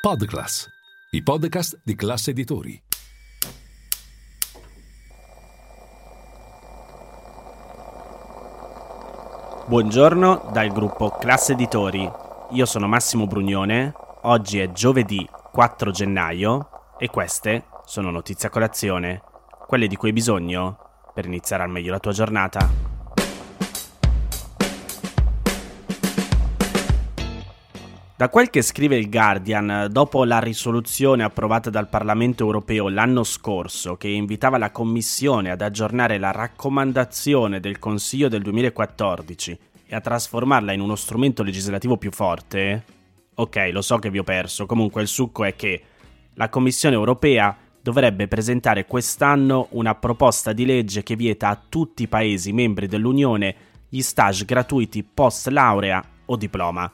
Podclass, i podcast di classe editori. Buongiorno dal gruppo Classe Editori. Io sono Massimo Brugnone. Oggi è giovedì 4 gennaio e queste sono notizie a colazione, quelle di cui hai bisogno per iniziare al meglio la tua giornata. Da quel che scrive il Guardian, dopo la risoluzione approvata dal Parlamento europeo l'anno scorso che invitava la Commissione ad aggiornare la raccomandazione del Consiglio del 2014 e a trasformarla in uno strumento legislativo più forte, ok, lo so che vi ho perso, comunque il succo è che la Commissione europea dovrebbe presentare quest'anno una proposta di legge che vieta a tutti i Paesi membri dell'Unione gli stage gratuiti post laurea o diploma.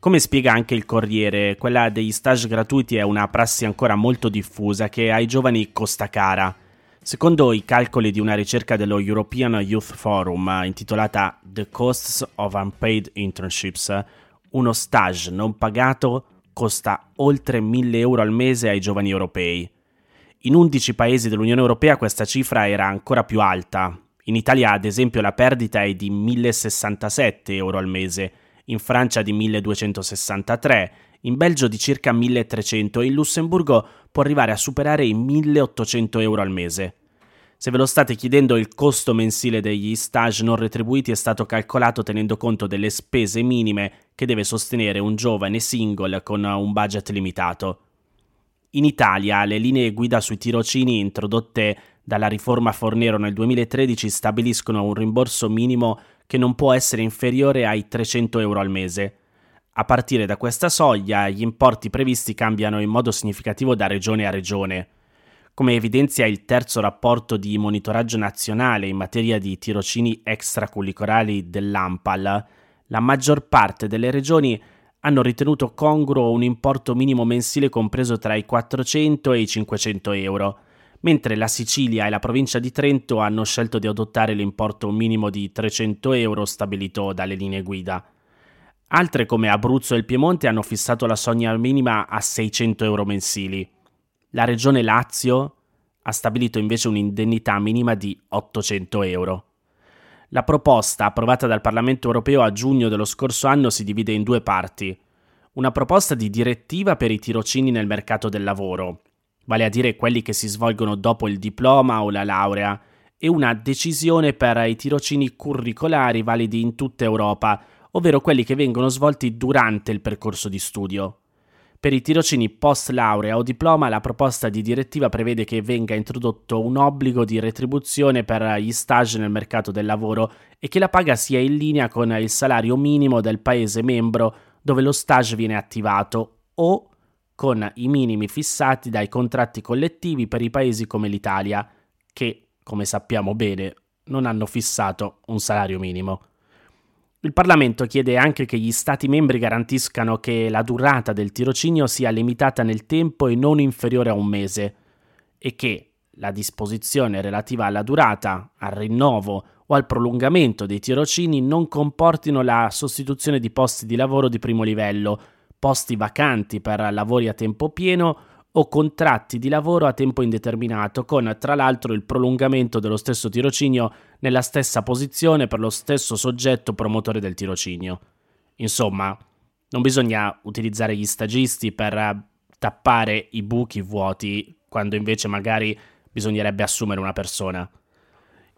Come spiega anche il Corriere, quella degli stage gratuiti è una prassi ancora molto diffusa che ai giovani costa cara. Secondo i calcoli di una ricerca dello European Youth Forum intitolata The Costs of Unpaid Internships, uno stage non pagato costa oltre 1000 euro al mese ai giovani europei. In 11 paesi dell'Unione Europea questa cifra era ancora più alta. In Italia, ad esempio, la perdita è di 1067 euro al mese in Francia di 1263, in Belgio di circa 1300 e in Lussemburgo può arrivare a superare i 1800 euro al mese. Se ve lo state chiedendo, il costo mensile degli stage non retribuiti è stato calcolato tenendo conto delle spese minime che deve sostenere un giovane single con un budget limitato. In Italia le linee guida sui tirocini introdotte dalla riforma Fornero nel 2013 stabiliscono un rimborso minimo che non può essere inferiore ai 300 euro al mese. A partire da questa soglia, gli importi previsti cambiano in modo significativo da regione a regione. Come evidenzia il terzo rapporto di monitoraggio nazionale in materia di tirocini extracurricolari dell'AMPAL, la maggior parte delle regioni hanno ritenuto congruo un importo minimo mensile compreso tra i 400 e i 500 euro, mentre la Sicilia e la provincia di Trento hanno scelto di adottare l'importo minimo di 300 euro stabilito dalle linee guida. Altre come Abruzzo e il Piemonte hanno fissato la soglia minima a 600 euro mensili. La regione Lazio ha stabilito invece un'indennità minima di 800 euro. La proposta approvata dal Parlamento europeo a giugno dello scorso anno si divide in due parti. Una proposta di direttiva per i tirocini nel mercato del lavoro, vale a dire quelli che si svolgono dopo il diploma o la laurea, e una decisione per i tirocini curricolari validi in tutta Europa, ovvero quelli che vengono svolti durante il percorso di studio. Per i tirocini post laurea o diploma la proposta di direttiva prevede che venga introdotto un obbligo di retribuzione per gli stage nel mercato del lavoro e che la paga sia in linea con il salario minimo del paese membro dove lo stage viene attivato o con i minimi fissati dai contratti collettivi per i paesi come l'Italia, che, come sappiamo bene, non hanno fissato un salario minimo. Il Parlamento chiede anche che gli Stati membri garantiscano che la durata del tirocinio sia limitata nel tempo e non inferiore a un mese e che la disposizione relativa alla durata, al rinnovo o al prolungamento dei tirocini non comportino la sostituzione di posti di lavoro di primo livello posti vacanti per lavori a tempo pieno o contratti di lavoro a tempo indeterminato, con tra l'altro il prolungamento dello stesso tirocinio nella stessa posizione per lo stesso soggetto promotore del tirocinio. Insomma, non bisogna utilizzare gli stagisti per tappare i buchi vuoti, quando invece magari bisognerebbe assumere una persona.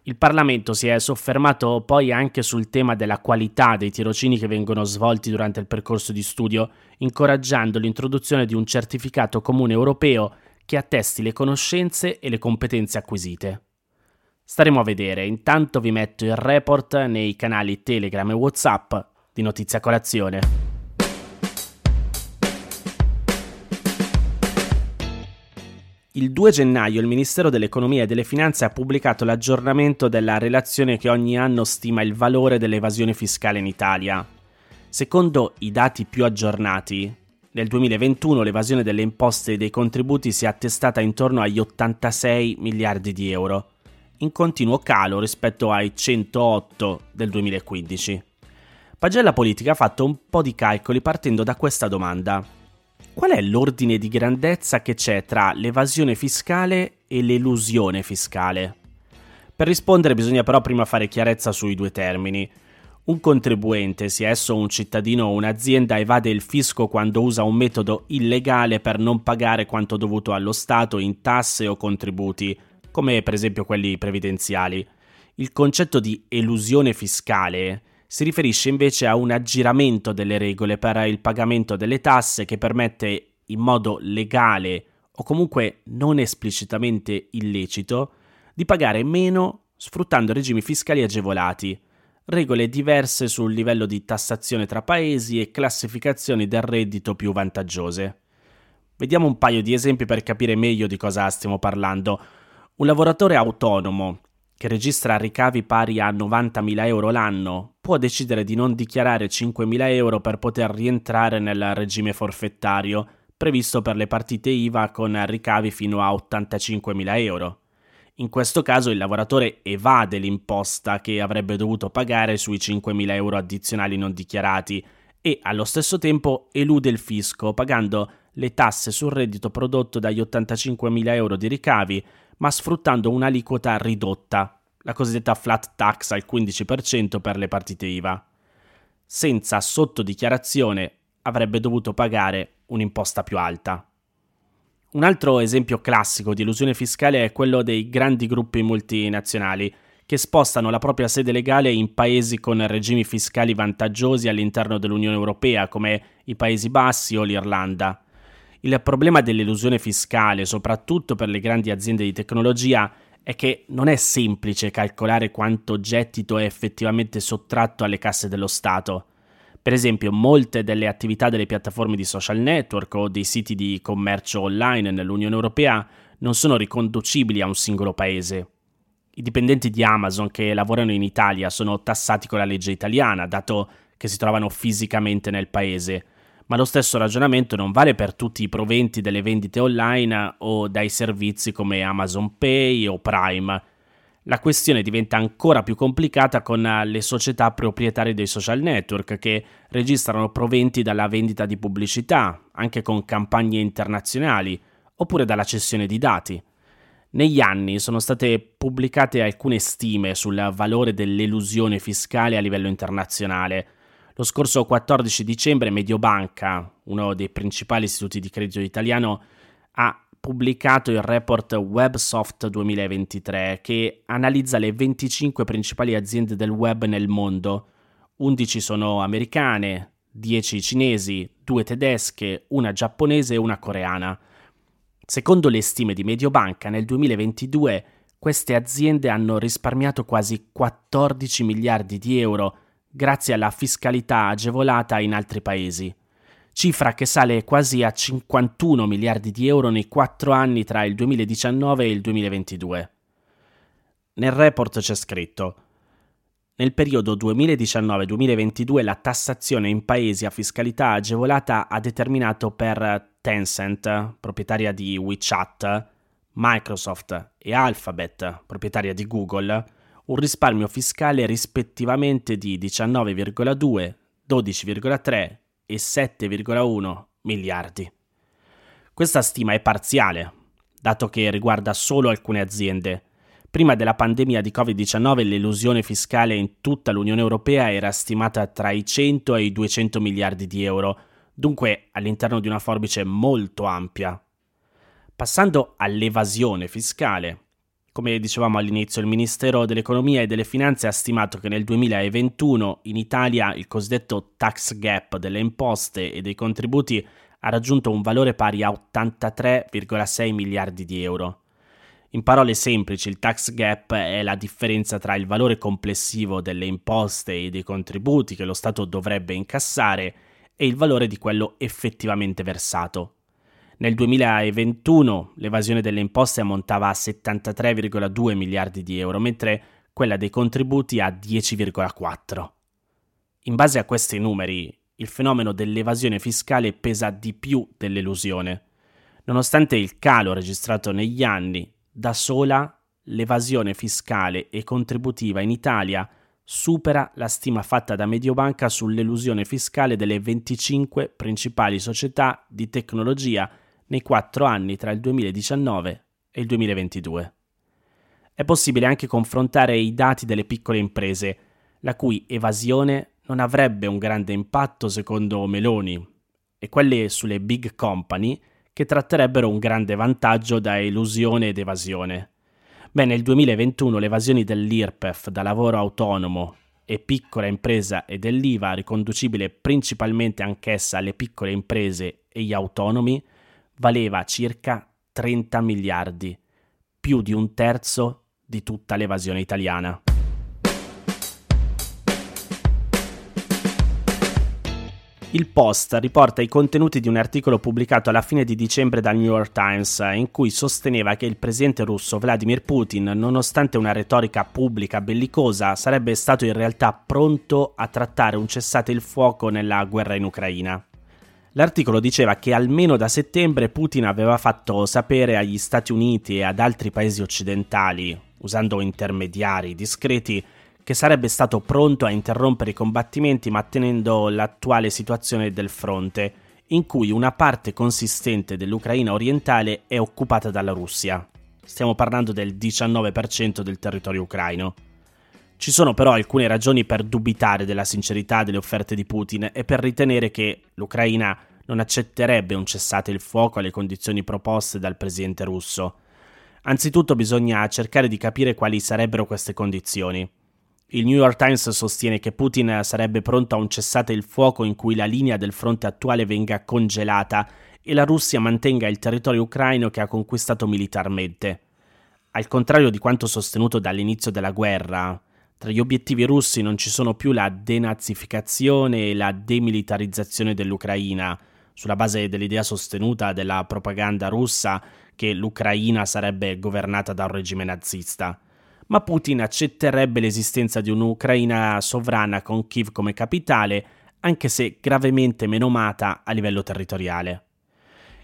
Il Parlamento si è soffermato poi anche sul tema della qualità dei tirocini che vengono svolti durante il percorso di studio, incoraggiando l'introduzione di un certificato comune europeo che attesti le conoscenze e le competenze acquisite. Staremo a vedere, intanto vi metto il report nei canali Telegram e WhatsApp di Notizia Colazione. Il 2 gennaio il Ministero dell'Economia e delle Finanze ha pubblicato l'aggiornamento della relazione che ogni anno stima il valore dell'evasione fiscale in Italia. Secondo i dati più aggiornati, nel 2021 l'evasione delle imposte e dei contributi si è attestata intorno agli 86 miliardi di euro, in continuo calo rispetto ai 108 del 2015. Pagella Politica ha fatto un po' di calcoli partendo da questa domanda qual è l'ordine di grandezza che c'è tra l'evasione fiscale e l'elusione fiscale? Per rispondere bisogna però prima fare chiarezza sui due termini. Un contribuente, sia esso un cittadino o un'azienda, evade il fisco quando usa un metodo illegale per non pagare quanto dovuto allo Stato in tasse o contributi, come per esempio quelli previdenziali. Il concetto di elusione fiscale si riferisce invece a un aggiramento delle regole per il pagamento delle tasse che permette in modo legale o comunque non esplicitamente illecito di pagare meno sfruttando regimi fiscali agevolati, regole diverse sul livello di tassazione tra paesi e classificazioni del reddito più vantaggiose. Vediamo un paio di esempi per capire meglio di cosa stiamo parlando. Un lavoratore autonomo che registra ricavi pari a 90.000 euro l'anno, può decidere di non dichiarare 5.000 euro per poter rientrare nel regime forfettario previsto per le partite IVA con ricavi fino a 85.000 euro. In questo caso il lavoratore evade l'imposta che avrebbe dovuto pagare sui 5.000 euro addizionali non dichiarati e allo stesso tempo elude il fisco pagando le tasse sul reddito prodotto dagli 85.000 euro di ricavi ma sfruttando un'aliquota ridotta, la cosiddetta flat tax al 15% per le partite IVA. Senza sottodichiarazione avrebbe dovuto pagare un'imposta più alta. Un altro esempio classico di illusione fiscale è quello dei grandi gruppi multinazionali che spostano la propria sede legale in paesi con regimi fiscali vantaggiosi all'interno dell'Unione Europea, come i Paesi Bassi o l'Irlanda. Il problema dell'elusione fiscale, soprattutto per le grandi aziende di tecnologia, è che non è semplice calcolare quanto gettito è effettivamente sottratto alle casse dello Stato. Per esempio, molte delle attività delle piattaforme di social network o dei siti di commercio online nell'Unione Europea non sono riconducibili a un singolo paese. I dipendenti di Amazon che lavorano in Italia sono tassati con la legge italiana, dato che si trovano fisicamente nel paese, ma lo stesso ragionamento non vale per tutti i proventi delle vendite online o dai servizi come Amazon Pay o Prime. La questione diventa ancora più complicata con le società proprietarie dei social network che registrano proventi dalla vendita di pubblicità, anche con campagne internazionali, oppure dalla cessione di dati. Negli anni sono state pubblicate alcune stime sul valore dell'elusione fiscale a livello internazionale, lo scorso 14 dicembre Mediobanca, uno dei principali istituti di credito italiano, ha pubblicato il report WebSoft 2023 che analizza le 25 principali aziende del web nel mondo. 11 sono americane, 10 cinesi, 2 tedesche, una giapponese e una coreana. Secondo le stime di Mediobanca, nel 2022 queste aziende hanno risparmiato quasi 14 miliardi di euro grazie alla fiscalità agevolata in altri paesi, cifra che sale quasi a 51 miliardi di euro nei quattro anni tra il 2019 e il 2022. Nel report c'è scritto nel periodo 2019-2022 la tassazione in paesi a fiscalità agevolata ha determinato per Tencent, proprietaria di WeChat, Microsoft e Alphabet, proprietaria di Google, un risparmio fiscale rispettivamente di 19,2, 12,3 e 7,1 miliardi. Questa stima è parziale, dato che riguarda solo alcune aziende. Prima della pandemia di Covid-19 l'elusione fiscale in tutta l'Unione Europea era stimata tra i 100 e i 200 miliardi di euro, dunque all'interno di una forbice molto ampia. Passando all'evasione fiscale, come dicevamo all'inizio, il Ministero dell'Economia e delle Finanze ha stimato che nel 2021 in Italia il cosiddetto tax gap delle imposte e dei contributi ha raggiunto un valore pari a 83,6 miliardi di euro. In parole semplici, il tax gap è la differenza tra il valore complessivo delle imposte e dei contributi che lo Stato dovrebbe incassare e il valore di quello effettivamente versato. Nel 2021 l'evasione delle imposte ammontava a 73,2 miliardi di euro, mentre quella dei contributi a 10,4. In base a questi numeri, il fenomeno dell'evasione fiscale pesa di più dell'elusione. Nonostante il calo registrato negli anni, da sola l'evasione fiscale e contributiva in Italia supera la stima fatta da Mediobanca sull'elusione fiscale delle 25 principali società di tecnologia nei quattro anni tra il 2019 e il 2022. È possibile anche confrontare i dati delle piccole imprese, la cui evasione non avrebbe un grande impatto secondo Meloni, e quelle sulle big company che tratterebbero un grande vantaggio da elusione ed evasione. Beh, nel 2021 le evasioni dell'IRPEF da lavoro autonomo e piccola impresa e dell'IVA, riconducibile principalmente anch'essa alle piccole imprese e gli autonomi, valeva circa 30 miliardi, più di un terzo di tutta l'evasione italiana. Il Post riporta i contenuti di un articolo pubblicato alla fine di dicembre dal New York Times, in cui sosteneva che il presidente russo Vladimir Putin, nonostante una retorica pubblica bellicosa, sarebbe stato in realtà pronto a trattare un cessate il fuoco nella guerra in Ucraina. L'articolo diceva che almeno da settembre Putin aveva fatto sapere agli Stati Uniti e ad altri paesi occidentali, usando intermediari discreti, che sarebbe stato pronto a interrompere i combattimenti mantenendo l'attuale situazione del fronte, in cui una parte consistente dell'Ucraina orientale è occupata dalla Russia. Stiamo parlando del 19% del territorio ucraino. Ci sono però alcune ragioni per dubitare della sincerità delle offerte di Putin e per ritenere che l'Ucraina non accetterebbe un cessate il fuoco alle condizioni proposte dal presidente russo. Anzitutto bisogna cercare di capire quali sarebbero queste condizioni. Il New York Times sostiene che Putin sarebbe pronto a un cessate il fuoco in cui la linea del fronte attuale venga congelata e la Russia mantenga il territorio ucraino che ha conquistato militarmente. Al contrario di quanto sostenuto dall'inizio della guerra, tra gli obiettivi russi non ci sono più la denazificazione e la demilitarizzazione dell'Ucraina, sulla base dell'idea sostenuta della propaganda russa che l'Ucraina sarebbe governata da un regime nazista. Ma Putin accetterebbe l'esistenza di un'Ucraina sovrana con Kiev come capitale, anche se gravemente menomata a livello territoriale.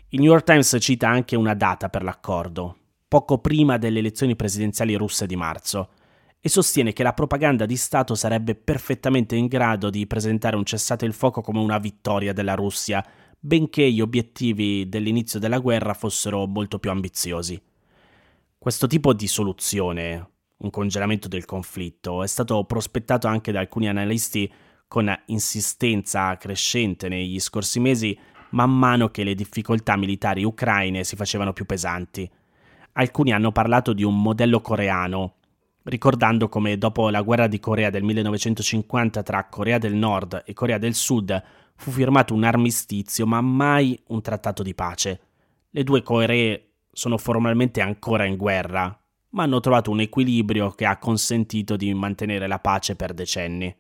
Il New York Times cita anche una data per l'accordo, poco prima delle elezioni presidenziali russe di marzo, e sostiene che la propaganda di Stato sarebbe perfettamente in grado di presentare un cessate il fuoco come una vittoria della Russia, benché gli obiettivi dell'inizio della guerra fossero molto più ambiziosi. Questo tipo di soluzione, un congelamento del conflitto, è stato prospettato anche da alcuni analisti con insistenza crescente negli scorsi mesi man mano che le difficoltà militari ucraine si facevano più pesanti. Alcuni hanno parlato di un modello coreano, ricordando come dopo la guerra di Corea del 1950 tra Corea del Nord e Corea del Sud fu firmato un armistizio ma mai un trattato di pace. Le due Coree sono formalmente ancora in guerra, ma hanno trovato un equilibrio che ha consentito di mantenere la pace per decenni.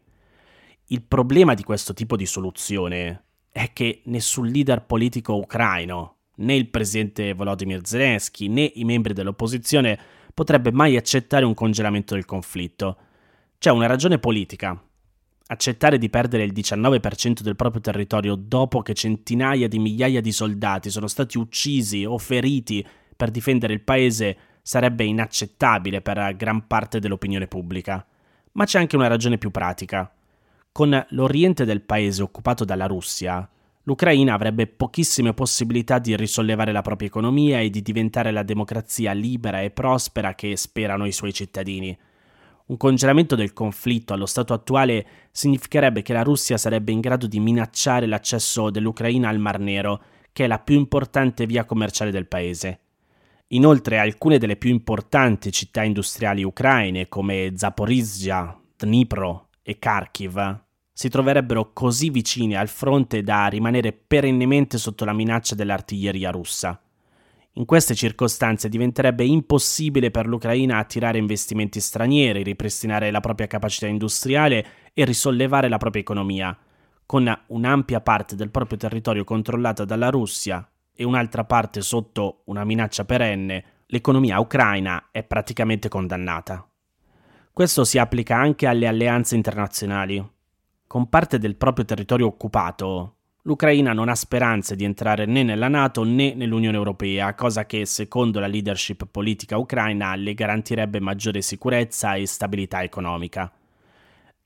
Il problema di questo tipo di soluzione è che nessun leader politico ucraino, né il presidente Volodymyr Zelensky, né i membri dell'opposizione potrebbe mai accettare un congelamento del conflitto. C'è una ragione politica. Accettare di perdere il 19% del proprio territorio dopo che centinaia di migliaia di soldati sono stati uccisi o feriti per difendere il paese sarebbe inaccettabile per gran parte dell'opinione pubblica. Ma c'è anche una ragione più pratica. Con l'oriente del paese occupato dalla Russia, l'Ucraina avrebbe pochissime possibilità di risollevare la propria economia e di diventare la democrazia libera e prospera che sperano i suoi cittadini. Un congelamento del conflitto allo stato attuale significherebbe che la Russia sarebbe in grado di minacciare l'accesso dell'Ucraina al Mar Nero, che è la più importante via commerciale del paese. Inoltre alcune delle più importanti città industriali ucraine come Zaporizhia, Dnipro e Kharkiv si troverebbero così vicine al fronte da rimanere perennemente sotto la minaccia dell'artiglieria russa. In queste circostanze diventerebbe impossibile per l'Ucraina attirare investimenti stranieri, ripristinare la propria capacità industriale e risollevare la propria economia, con un'ampia parte del proprio territorio controllata dalla Russia e un'altra parte sotto una minaccia perenne, l'economia ucraina è praticamente condannata. Questo si applica anche alle alleanze internazionali. Con parte del proprio territorio occupato, l'Ucraina non ha speranze di entrare né nella Nato né nell'Unione Europea, cosa che, secondo la leadership politica ucraina, le garantirebbe maggiore sicurezza e stabilità economica.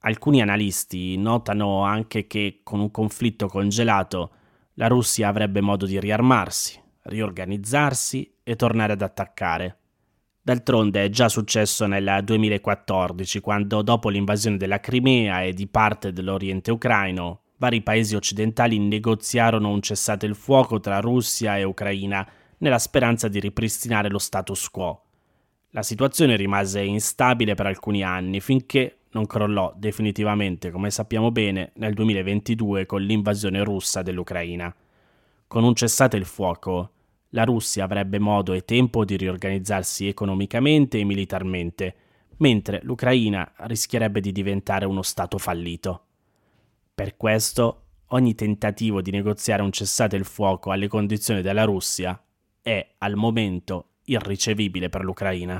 alcuni analisti notano anche che con un conflitto congelato la Russia avrebbe modo di riarmarsi, riorganizzarsi e tornare ad attaccare. D'altronde è già successo nel 2014, quando dopo l'invasione della Crimea e di parte dell'Oriente ucraino, vari paesi occidentali negoziarono un cessate il fuoco tra Russia e Ucraina nella speranza di ripristinare lo status quo. La situazione rimase instabile per alcuni anni finché non crollò definitivamente, come sappiamo bene, nel 2022 con l'invasione russa dell'Ucraina. Con un cessate il fuoco, la Russia avrebbe modo e tempo di riorganizzarsi economicamente e militarmente, mentre l'Ucraina rischierebbe di diventare uno Stato fallito. Per questo, ogni tentativo di negoziare un cessate il fuoco alle condizioni della Russia è al momento irricevibile per l'Ucraina.